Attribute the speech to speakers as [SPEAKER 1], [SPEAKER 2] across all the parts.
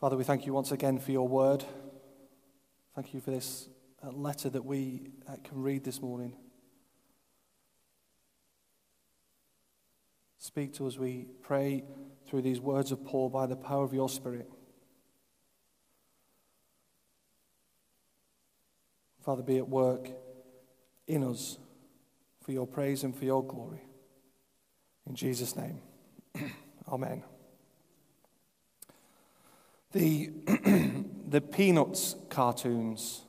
[SPEAKER 1] Father, we thank you once again for your word. Thank you for this uh, letter that we uh, can read this morning. Speak to us, we pray, through these words of Paul by the power of your Spirit. Father, be at work in us for your praise and for your glory. In Jesus' name, Amen. The, the Peanuts cartoons,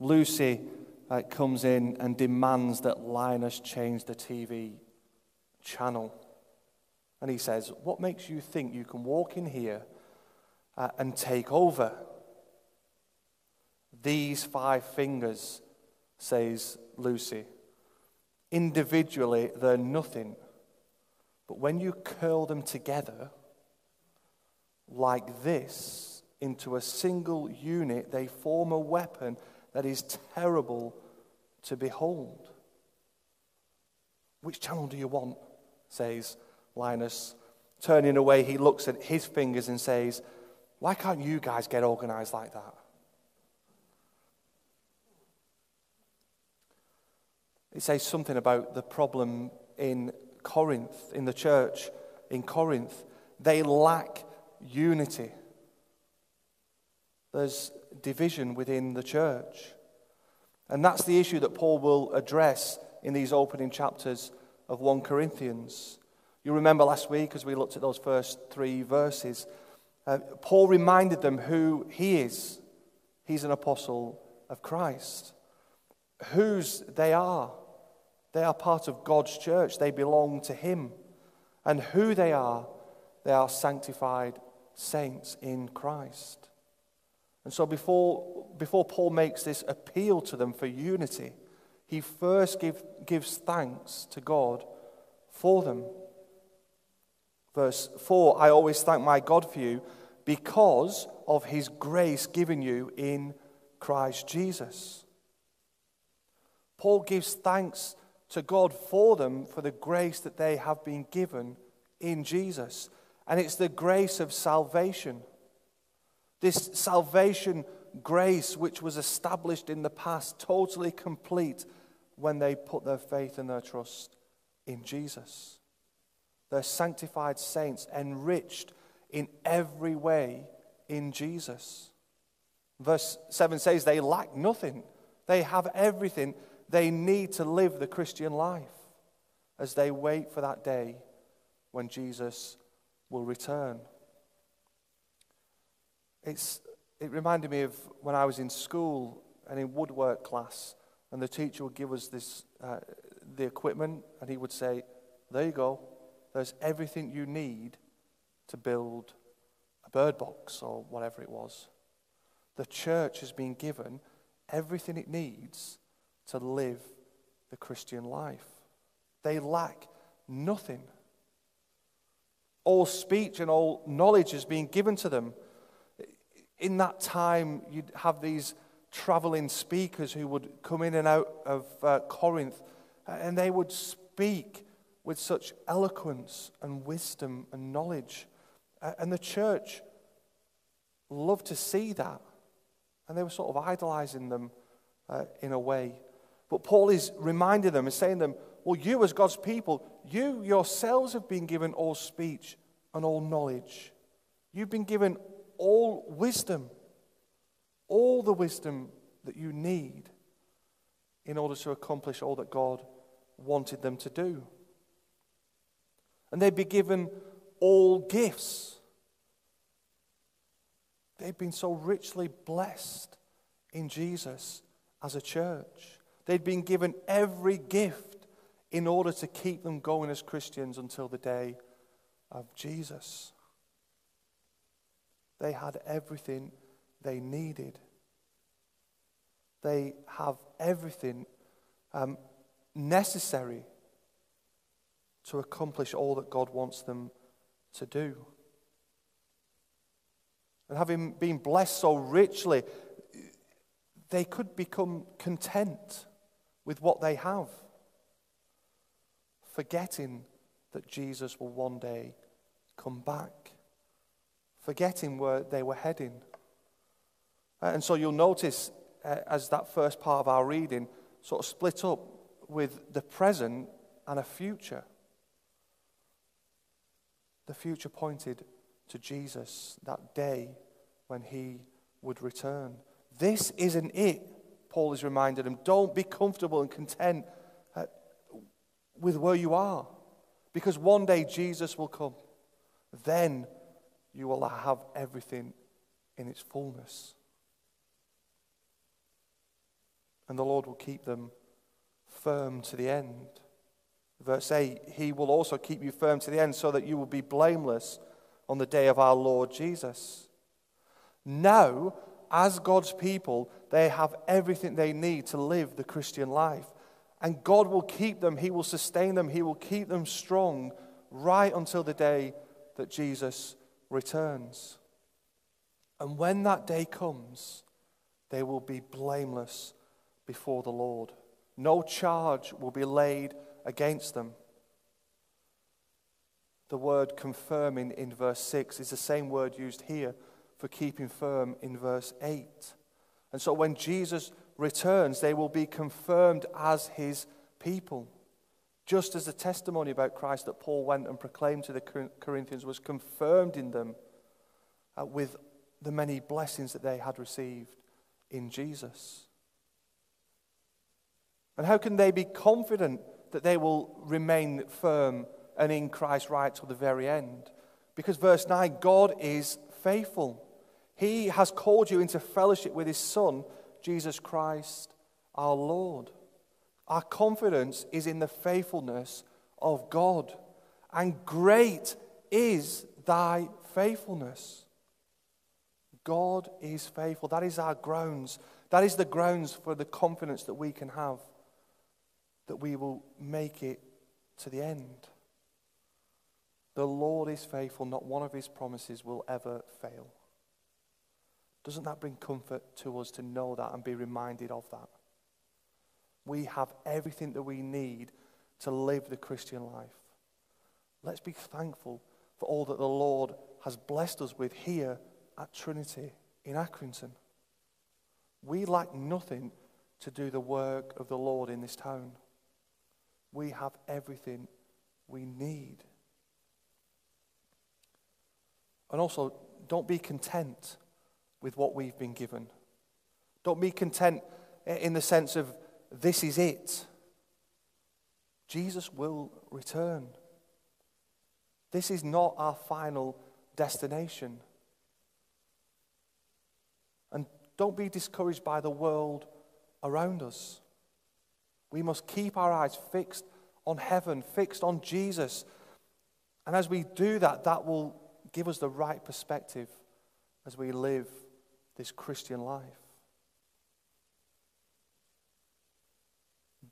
[SPEAKER 1] Lucy uh, comes in and demands that Linus change the TV channel. And he says, What makes you think you can walk in here uh, and take over? These five fingers, says Lucy. Individually, they're nothing. But when you curl them together, like this, into a single unit, they form a weapon that is terrible to behold. Which channel do you want? says Linus. Turning away, he looks at his fingers and says, Why can't you guys get organized like that? It says something about the problem in Corinth, in the church in Corinth. They lack unity. There's division within the church. And that's the issue that Paul will address in these opening chapters of 1 Corinthians. You remember last week as we looked at those first three verses, uh, Paul reminded them who he is. He's an apostle of Christ. Whose they are. They are part of God's church, they belong to Him. And who they are, they are sanctified saints in Christ. And so before, before Paul makes this appeal to them for unity, he first give, gives thanks to God for them. Verse 4 I always thank my God for you because of his grace given you in Christ Jesus. Paul gives thanks to God for them for the grace that they have been given in Jesus. And it's the grace of salvation. This salvation grace, which was established in the past, totally complete when they put their faith and their trust in Jesus. They're sanctified saints, enriched in every way in Jesus. Verse 7 says they lack nothing, they have everything they need to live the Christian life as they wait for that day when Jesus will return. It's, it reminded me of when I was in school and in woodwork class, and the teacher would give us this, uh, the equipment, and he would say, There you go, there's everything you need to build a bird box or whatever it was. The church has been given everything it needs to live the Christian life. They lack nothing. All speech and all knowledge is being given to them. In that time, you'd have these traveling speakers who would come in and out of uh, Corinth, and they would speak with such eloquence and wisdom and knowledge. And the church loved to see that. And they were sort of idolizing them uh, in a way. But Paul is reminding them and saying to them, well, you as God's people, you yourselves have been given all speech and all knowledge. You've been given all wisdom, all the wisdom that you need in order to accomplish all that God wanted them to do. And they'd be given all gifts. They've been so richly blessed in Jesus as a church. They'd been given every gift in order to keep them going as Christians until the day of Jesus. They had everything they needed. They have everything um, necessary to accomplish all that God wants them to do. And having been blessed so richly, they could become content with what they have, forgetting that Jesus will one day come back, forgetting where they were heading. Uh, and so you'll notice uh, as that first part of our reading sort of split up with the present and a future. The future pointed to Jesus, that day when he would return. This isn't it, Paul has reminded them. Don't be comfortable and content with where you are, because one day Jesus will come. Then you will have everything in its fullness. And the Lord will keep them firm to the end. Verse 8 He will also keep you firm to the end so that you will be blameless on the day of our Lord Jesus. Now, as God's people, they have everything they need to live the Christian life. And God will keep them, He will sustain them, He will keep them strong right until the day that Jesus returns. And when that day comes, they will be blameless before the Lord. No charge will be laid against them. The word confirming in verse 6 is the same word used here for keeping firm in verse 8. And so when Jesus returns, they will be confirmed as his people. Just as the testimony about Christ that Paul went and proclaimed to the Corinthians was confirmed in them uh, with the many blessings that they had received in Jesus. And how can they be confident that they will remain firm and in Christ right till the very end? Because verse 9 God is faithful. He has called you into fellowship with His Son, Jesus Christ our Lord. Our confidence is in the faithfulness of God. And great is thy faithfulness. God is faithful. That is our grounds. That is the grounds for the confidence that we can have that we will make it to the end. The Lord is faithful, not one of his promises will ever fail. Doesn't that bring comfort to us to know that and be reminded of that? We have everything that we need to live the Christian life. Let's be thankful for all that the Lord has blessed us with here at Trinity in Accrington. We lack nothing to do the work of the Lord in this town we have everything we need. And also, don't be content with what we've been given. Don't be content in the sense of this is it. Jesus will return. This is not our final destination. And don't be discouraged by the world around us. We must keep our eyes fixed on heaven, fixed on Jesus. And as we do that, that will give us the right perspective as we live this Christian life.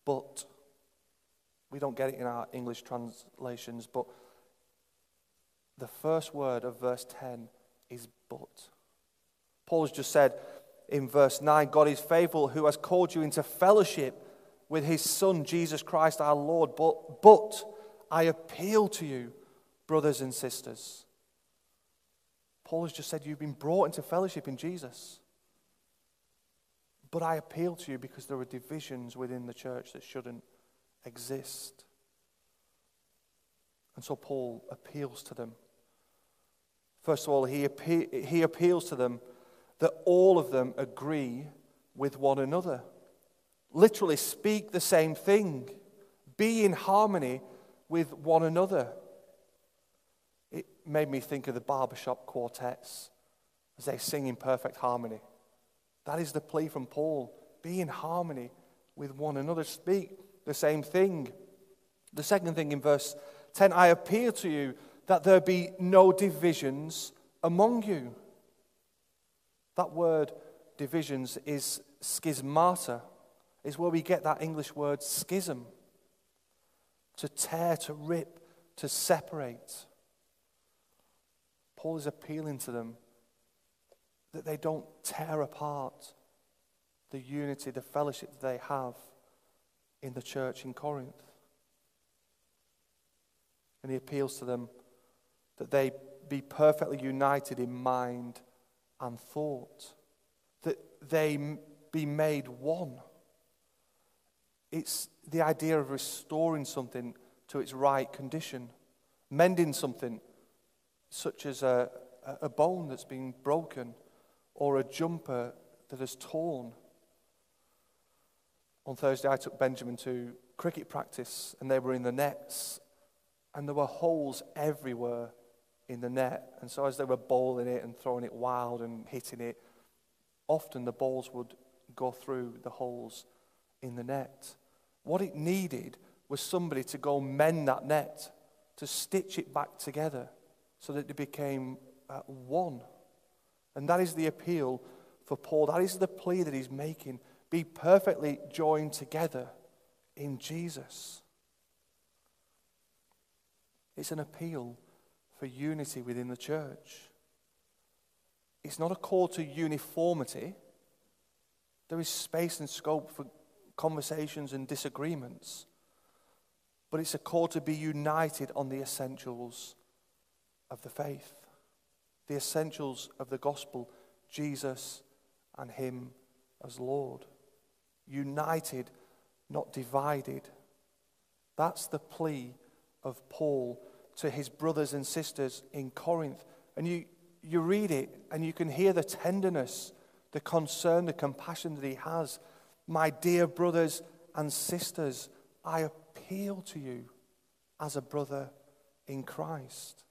[SPEAKER 1] But, we don't get it in our English translations, but the first word of verse 10 is but. Paul has just said in verse 9 God is faithful who has called you into fellowship with his Son, Jesus Christ our Lord. But, but I appeal to you, brothers and sisters. Paul has just said you've been brought into fellowship in Jesus. But I appeal to you because there are divisions within the church that shouldn't exist. And so Paul appeals to them. First of all, he, appe- he appeals to them that all of them agree with one another literally speak the same thing, be in harmony with one another. It made me think of the barbershop quartets as they sing in perfect harmony. That is the plea from Paul. Be in harmony with one another, speak the same thing. The second thing in verse 10 I appeal to you that there be no divisions among you. That word divisions is schismata is where we get that English word schism to tear, to rip, to separate. Paul is appealing to them that they don't tear apart the unity, the fellowship that they have in the church in Corinth. And he appeals to them that they be perfectly united in mind and thought, that they be made one. It's the idea of restoring something to its right condition, mending something such as a, a bone that's been broken or a jumper that has torn. On Thursday, I took Benjamin to cricket practice and they were in the nets and there were holes everywhere in the net. And so, as they were bowling it and throwing it wild and hitting it, often the balls would go through the holes in the net. What it needed was somebody to go mend that net, to stitch it back together so that it became uh, one. And that is the appeal for Paul. That is the plea that he's making. Be perfectly joined together in Jesus. It's an appeal for unity within the church. It's not a call to uniformity. There is space and scope for conversations and disagreements. But it's a call to be united on the essentials of the faith, the essentials of the gospel, Jesus and Him as Lord. United, not divided. That's the plea of Paul to his brothers and sisters in Corinth. And you, you read it and you can hear the tenderness, the concern, the compassion that he has. My dear brothers and sisters, I appeal to you as a brother in Christ.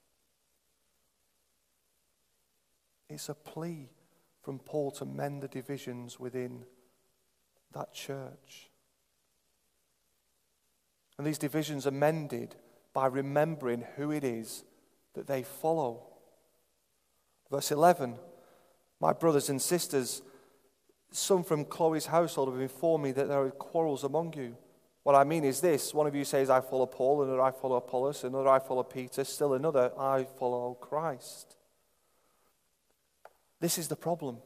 [SPEAKER 1] It's a plea from Paul to mend the divisions within that church. And these divisions are mended by remembering who it is that they follow. Verse 11 My brothers and sisters, some from Chloe's household have informed me that there are quarrels among you. What I mean is this one of you says, I follow Paul, another, I follow Apollos, another, I follow Peter, still another, I follow Christ. This is the problem.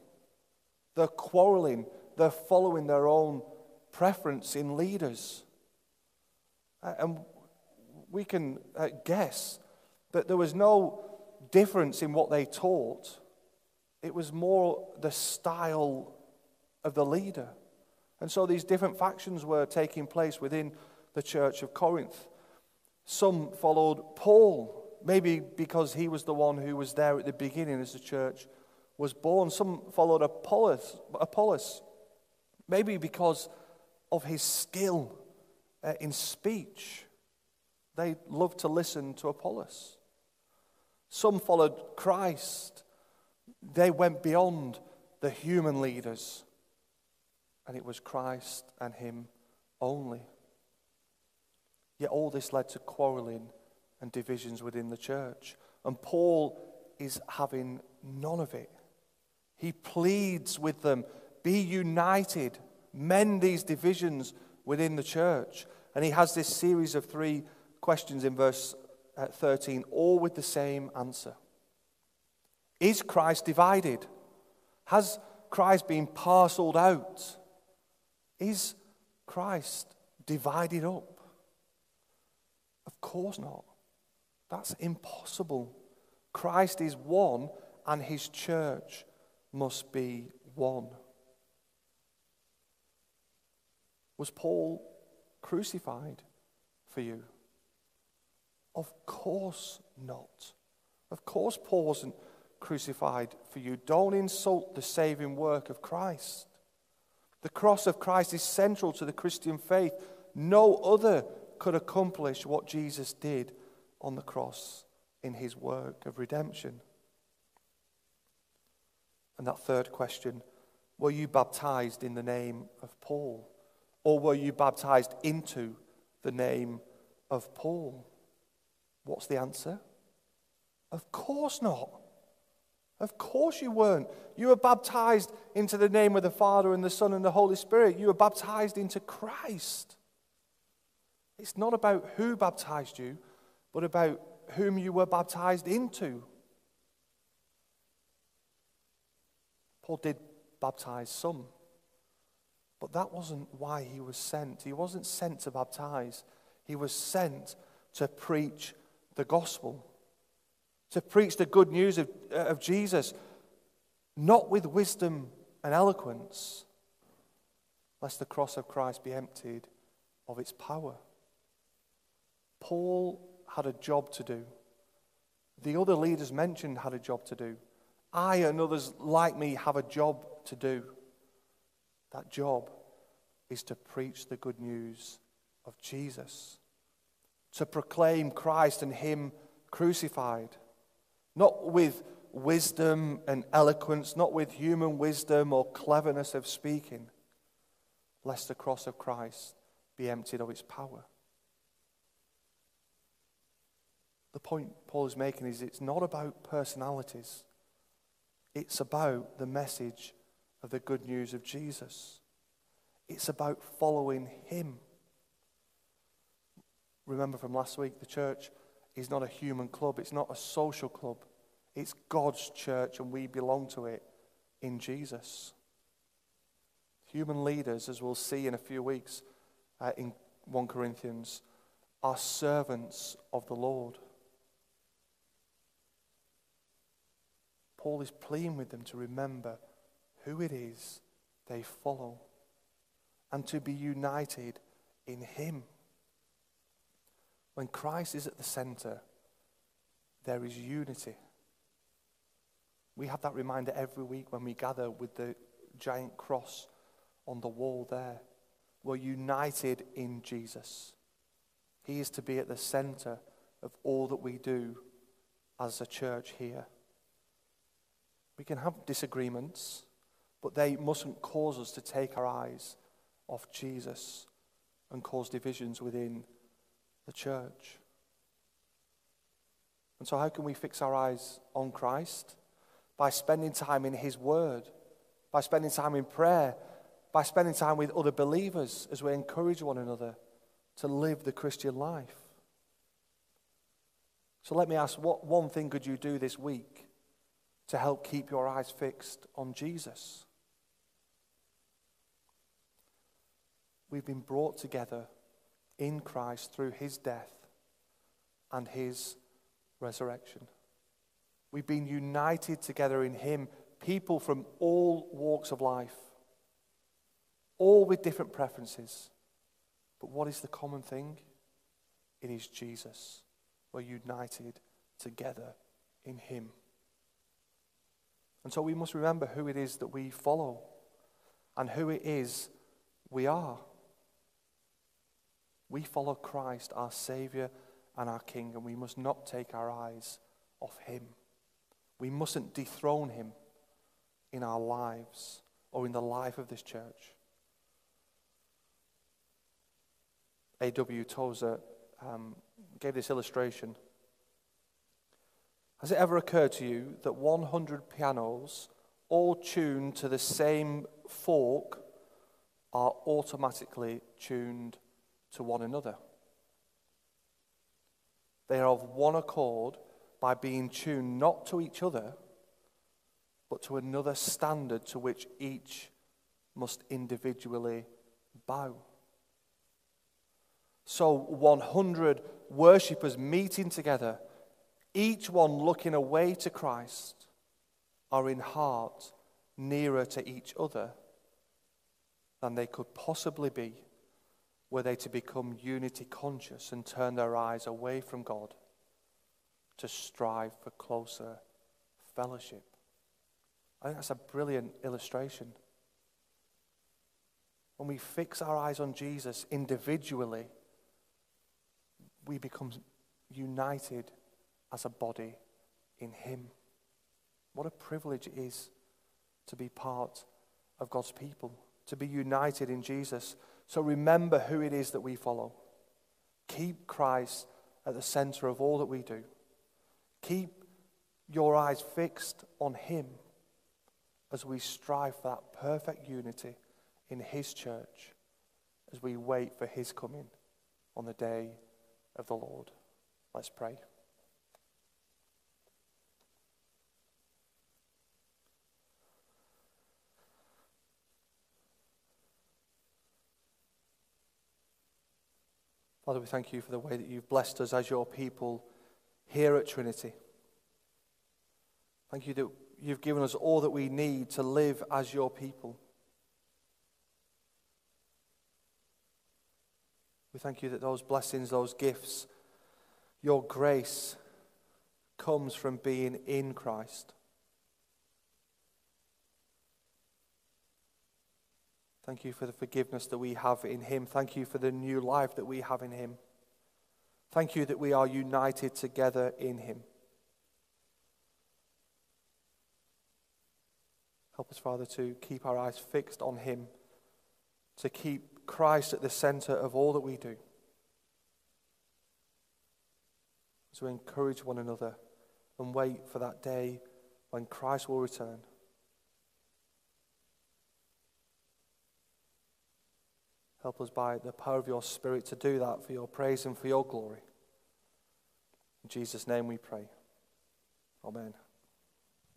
[SPEAKER 1] They're quarreling, they're following their own preference in leaders. And we can uh, guess that there was no difference in what they taught. It was more the style of the leader. And so these different factions were taking place within the church of Corinth. Some followed Paul, maybe because he was the one who was there at the beginning as the church was born. Some followed Apollos, Apollos maybe because of his skill uh, in speech. They loved to listen to Apollos. Some followed Christ. They went beyond the human leaders, and it was Christ and Him only. Yet all this led to quarreling and divisions within the church. And Paul is having none of it. He pleads with them be united, mend these divisions within the church. And he has this series of three questions in verse uh, 13, all with the same answer. Is Christ divided? Has Christ been parceled out? Is Christ divided up? Of course not. That's impossible. Christ is one, and his church must be one. Was Paul crucified for you? Of course not. Of course, Paul wasn't crucified for you. Don't insult the saving work of Christ. The cross of Christ is central to the Christian faith. No other could accomplish what Jesus did on the cross in his work of redemption. And that third question were you baptized in the name of Paul? Or were you baptized into the name of Paul? What's the answer? Of course not. Of course you weren't. You were baptized into the name of the Father and the Son and the Holy Spirit. You were baptized into Christ. It's not about who baptized you, but about whom you were baptized into. Paul did baptize some, but that wasn't why he was sent. He wasn't sent to baptize, he was sent to preach the gospel, to preach the good news of, of Jesus, not with wisdom and eloquence, lest the cross of Christ be emptied of its power. Paul had a job to do. The other leaders mentioned had a job to do. I and others like me have a job to do. That job is to preach the good news of Jesus, to proclaim Christ and Him crucified, not with wisdom and eloquence, not with human wisdom or cleverness of speaking, lest the cross of Christ be emptied of its power. The point Paul is making is it's not about personalities, it's about the message of the good news of Jesus. It's about following Him. Remember from last week, the church is not a human club, it's not a social club. It's God's church, and we belong to it in Jesus. Human leaders, as we'll see in a few weeks uh, in 1 Corinthians, are servants of the Lord. Paul is pleading with them to remember who it is they follow and to be united in Him. When Christ is at the center, there is unity. We have that reminder every week when we gather with the giant cross on the wall there. We're united in Jesus. He is to be at the center of all that we do as a church here. We can have disagreements, but they mustn't cause us to take our eyes off Jesus and cause divisions within the church. And so, how can we fix our eyes on Christ? By spending time in His Word, by spending time in prayer, by spending time with other believers as we encourage one another to live the Christian life. So, let me ask what one thing could you do this week to help keep your eyes fixed on Jesus? We've been brought together in Christ through his death and his resurrection. We've been united together in him, people from all walks of life, all with different preferences. But what is the common thing? It is Jesus. We're united together in him. And so we must remember who it is that we follow and who it is we are. We follow Christ, our Savior and our King, and we must not take our eyes off Him. We mustn't dethrone Him in our lives or in the life of this church. A.W. Tozer um, gave this illustration. Has it ever occurred to you that 100 pianos, all tuned to the same fork, are automatically tuned to one another. They are of one accord by being tuned not to each other, but to another standard to which each must individually bow. So, 100 worshippers meeting together, each one looking away to Christ, are in heart nearer to each other than they could possibly be were they to become unity conscious and turn their eyes away from God to strive for closer fellowship. I think that's a brilliant illustration. When we fix our eyes on Jesus individually, we become united as a body in Him. What a privilege it is to be part of God's people, to be united in Jesus. So remember who it is that we follow. Keep Christ at the center of all that we do. Keep your eyes fixed on Him as we strive for that perfect unity in His church as we wait for His coming on the day of the Lord. Let's pray. Father, we thank you for the way that you've blessed us as your people here at Trinity. Thank you that you've given us all that we need to live as your people. We thank you that those blessings, those gifts, your grace comes from being in Christ. Thank you for the forgiveness that we have in Him. Thank you for the new life that we have in Him. Thank you that we are united together in Him. Help us, Father, to keep our eyes fixed on Him, to keep Christ at the center of all that we do. We encourage one another and wait for that day when Christ will return. Help us by the power of your Spirit to do that for your praise and for your glory. In Jesus' name we pray. Amen.